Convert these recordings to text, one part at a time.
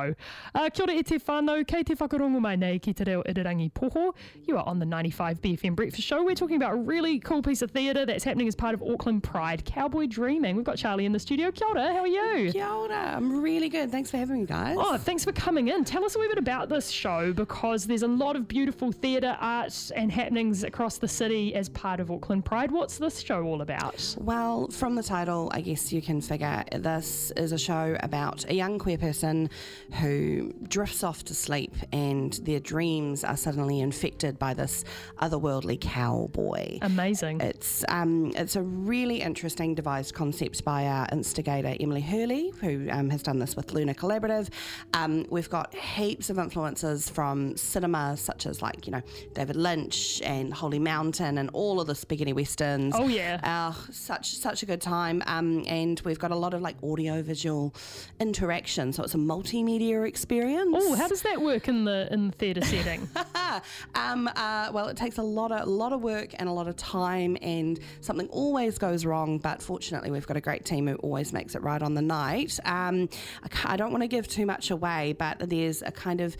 Uh, kia ora e te whānau, kei te whakarongo mai nei ki te reo Irirangi Poho. You are on the 95 BFM Breakfast Show. We're talking about a really cool piece of theatre that's happening as part of Auckland Pride, Cowboy Dreaming. We've got Charlie in the studio. Kia ora, how are you? Kia ora. I'm really good. Thanks for having me, guys. Oh, thanks for coming in. Tell us a wee bit about this show because there's a lot of beautiful theatre, art, and happenings across the city as part of Auckland Pride. What's this show all about? Well, from the title, I guess you can figure this is a show about a young queer person who drifts off to sleep and their dreams are suddenly infected by this otherworldly cowboy. Amazing. It's um, it's a really interesting devised concept by our instigator Emily Hurley, who um, has done this with Lunar Collaborative. Um, we've got heaps of influences from cinema, such as like you know David Lynch and Holy Mountain and all of the spaghetti westerns. Oh, yeah. uh, such such a good time. Um, and we've got a lot of like audio visual interaction, so it's a multimedia experience. Oh, how does that work in the in the theatre setting? um, uh, well, it takes a lot of a lot of work and a lot of time, and something always goes wrong. But fortunately, we've got a great team who always makes it right on the night. Um, I, I don't want to give too much away, but there's a kind of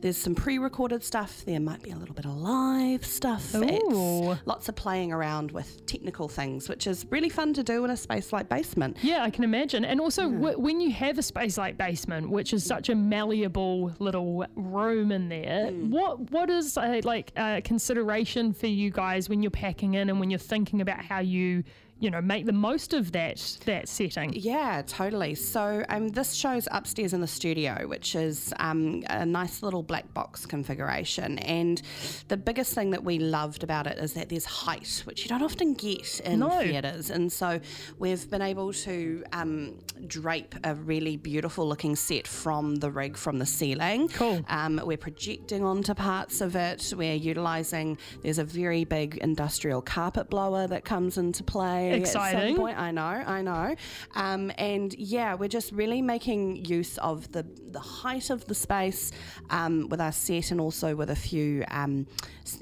there's some pre-recorded stuff. There might be a little bit of live stuff. Ooh. It's lots of playing around with technical things, which is really fun to do in a space like basement. Yeah, I can imagine. And also, w- when you have a space like basement, which is such a malleable little room in there, what what is a, like uh, consideration for you guys when you're packing in and when you're thinking about how you you know make the most of that that setting? Yeah, totally. So um, this show's upstairs in the studio, which is um, a nice little black box configuration. And the biggest thing that we loved about it is that there's height, which you don't often get in No. theatres. And so we've been able to um, drape a really beautiful looking set from the rig from the ceiling. Cool. Um, we're projecting onto parts of it. We're utilising, there's a very big industrial carpet blower that comes into play. At Exciting. some point. I know, I know. Um, and yeah, we're just really making use of the, the height of the space um, with our set and also with a few um,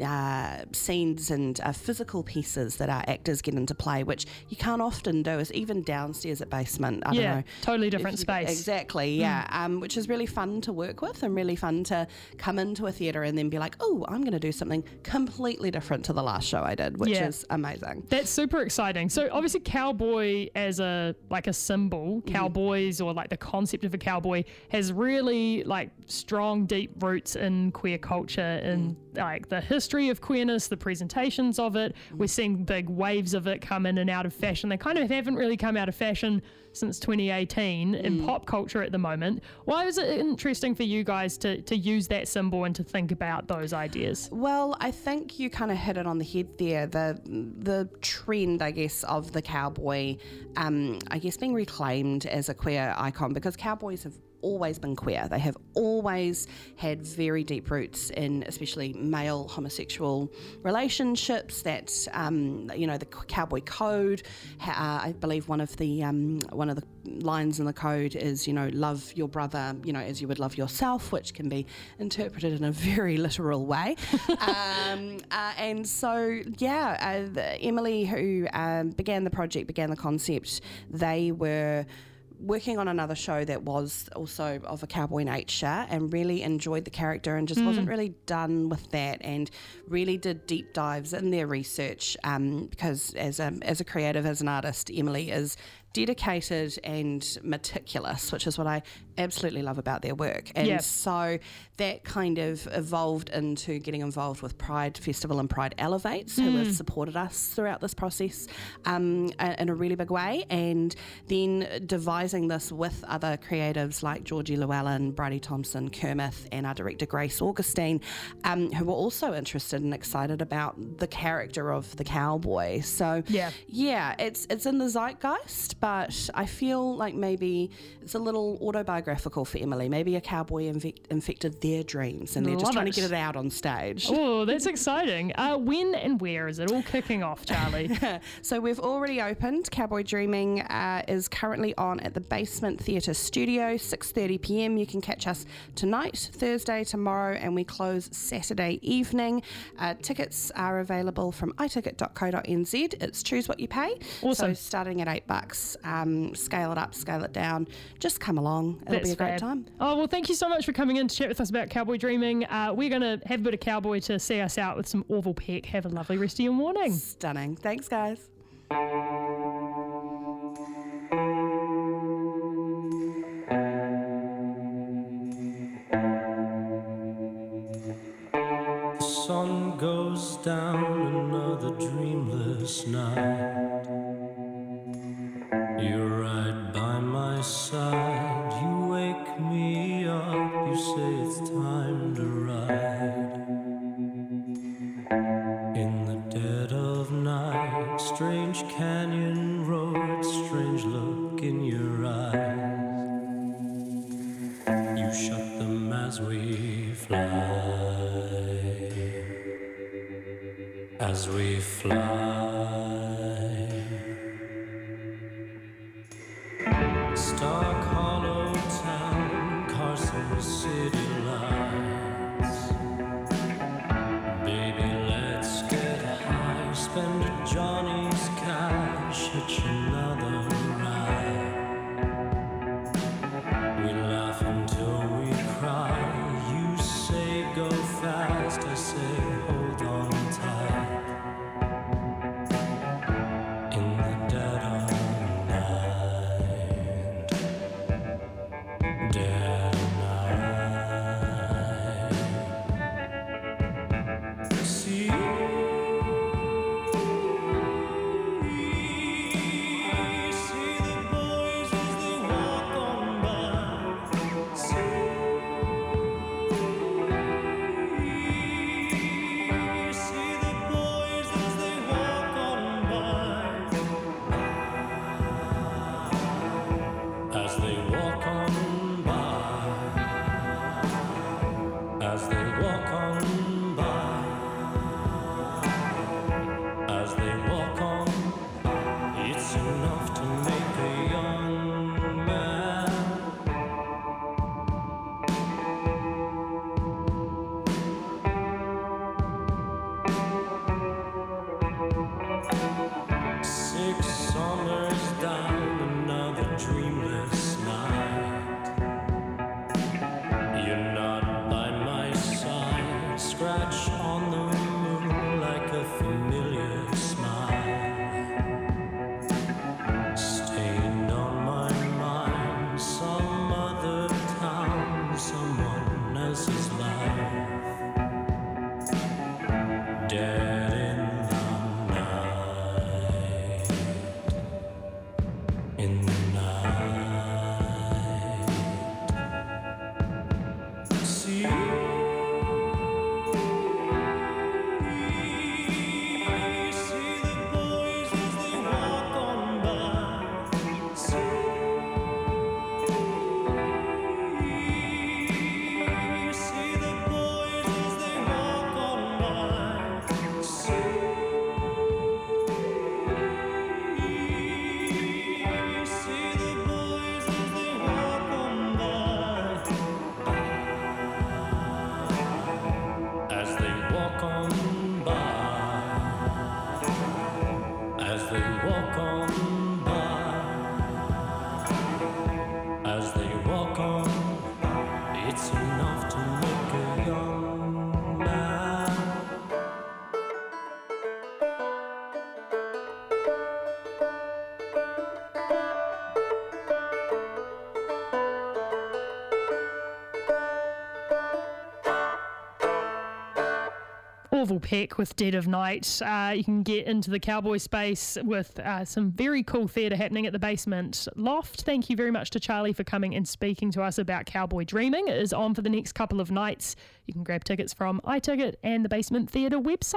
uh, scenes and uh, physical pieces that our actors get into play, which you can't often do, is even downstairs at basement. I Yeah, don't know. totally different If space. Exactly, yeah. Um, which is really fun to work with and really fun to come into a theatre and then be like, oh, I'm going to do something completely different to the last show I did, which Yeah. is amazing. That's super exciting. So obviously cowboy as a like a symbol, mm-hmm. cowboys or like the concept of a cowboy has really like strong deep roots in queer culture and mm. like the history of queerness, the presentations of it. Mm-hmm. We're seeing big waves of it come in and out of fashion. They kind of haven't really come out of fashion since 2018 in mm. pop culture at the moment. Why was it interesting for you guys to to use that symbol and to think about those ideas? Well, I think you kind of hit it on the head there. The the trend, I guess, of the cowboy, um, I guess, being reclaimed as a queer icon because cowboys have always been queer. They have always had very deep roots in, especially male homosexual relationships. That um, you know, the cowboy code. Uh, I believe one of the um, one of the lines in the code is, you know, love your brother, you know, as you would love yourself, which can be interpreted in a very literal way. um, uh, and so, yeah, uh, Emily, who um, began the project, began the concept, they were working on another show that was also of a cowboy nature and really enjoyed the character and just wasn't really done with that and really did deep dives in their research um, because as a, as a creative as an artist Emily is dedicated and meticulous which is what I absolutely love about their work and Yeah. so that kind of evolved into getting involved with Pride Festival and Pride Elevates, who have supported us throughout this process um, in a really big way. And then devising this with other creatives like Georgie Llewellyn, Bridie Thompson, Kermith, and our director Grace Augustine, um, who were also interested and excited about the character of the cowboy. So Yeah. yeah, it's it's in the zeitgeist, but I feel like maybe it's a little autobiographical for Emily. Maybe a cowboy infect, infected their dreams, and they're Love just trying it. to get it out on stage. Oh, that's exciting. Uh, when and where is it all kicking off, Charlie? So we've already opened. Cowboy Dreaming uh, is currently on at the Basement Theatre Studio, 6:30 p.m. You can catch us tonight, Thursday, tomorrow, and we close Saturday evening. Uh, tickets are available from iticket.co.nz. It's choose what you pay. Awesome. So starting at eight bucks. Nights, um, scale it up, scale it down. Just come along. It'll That's be a great fab. time. Oh, well, thank you so much for coming in to chat with us about Cowboy Dreaming. Uh, we're going to have a bit of Cowboy to see us out with some Orville Peck. Have a lovely rest of your morning. Stunning. Thanks, guys. The sun goes down another dreamless night. As we fly. Stark Hollow Town, Carson City lights. Baby, let's get high. Spend Johnny's cash, hitch another As they walk on it's Orville Peck with Dead of Night. Uh, you can get into the cowboy space with uh, some very cool theatre happening at the basement loft. Thank you very much to Charlie for coming and speaking to us about Cowboy Dreaming. It is on for the next couple of nights. You can grab tickets from iTicket and the Basement Theatre website.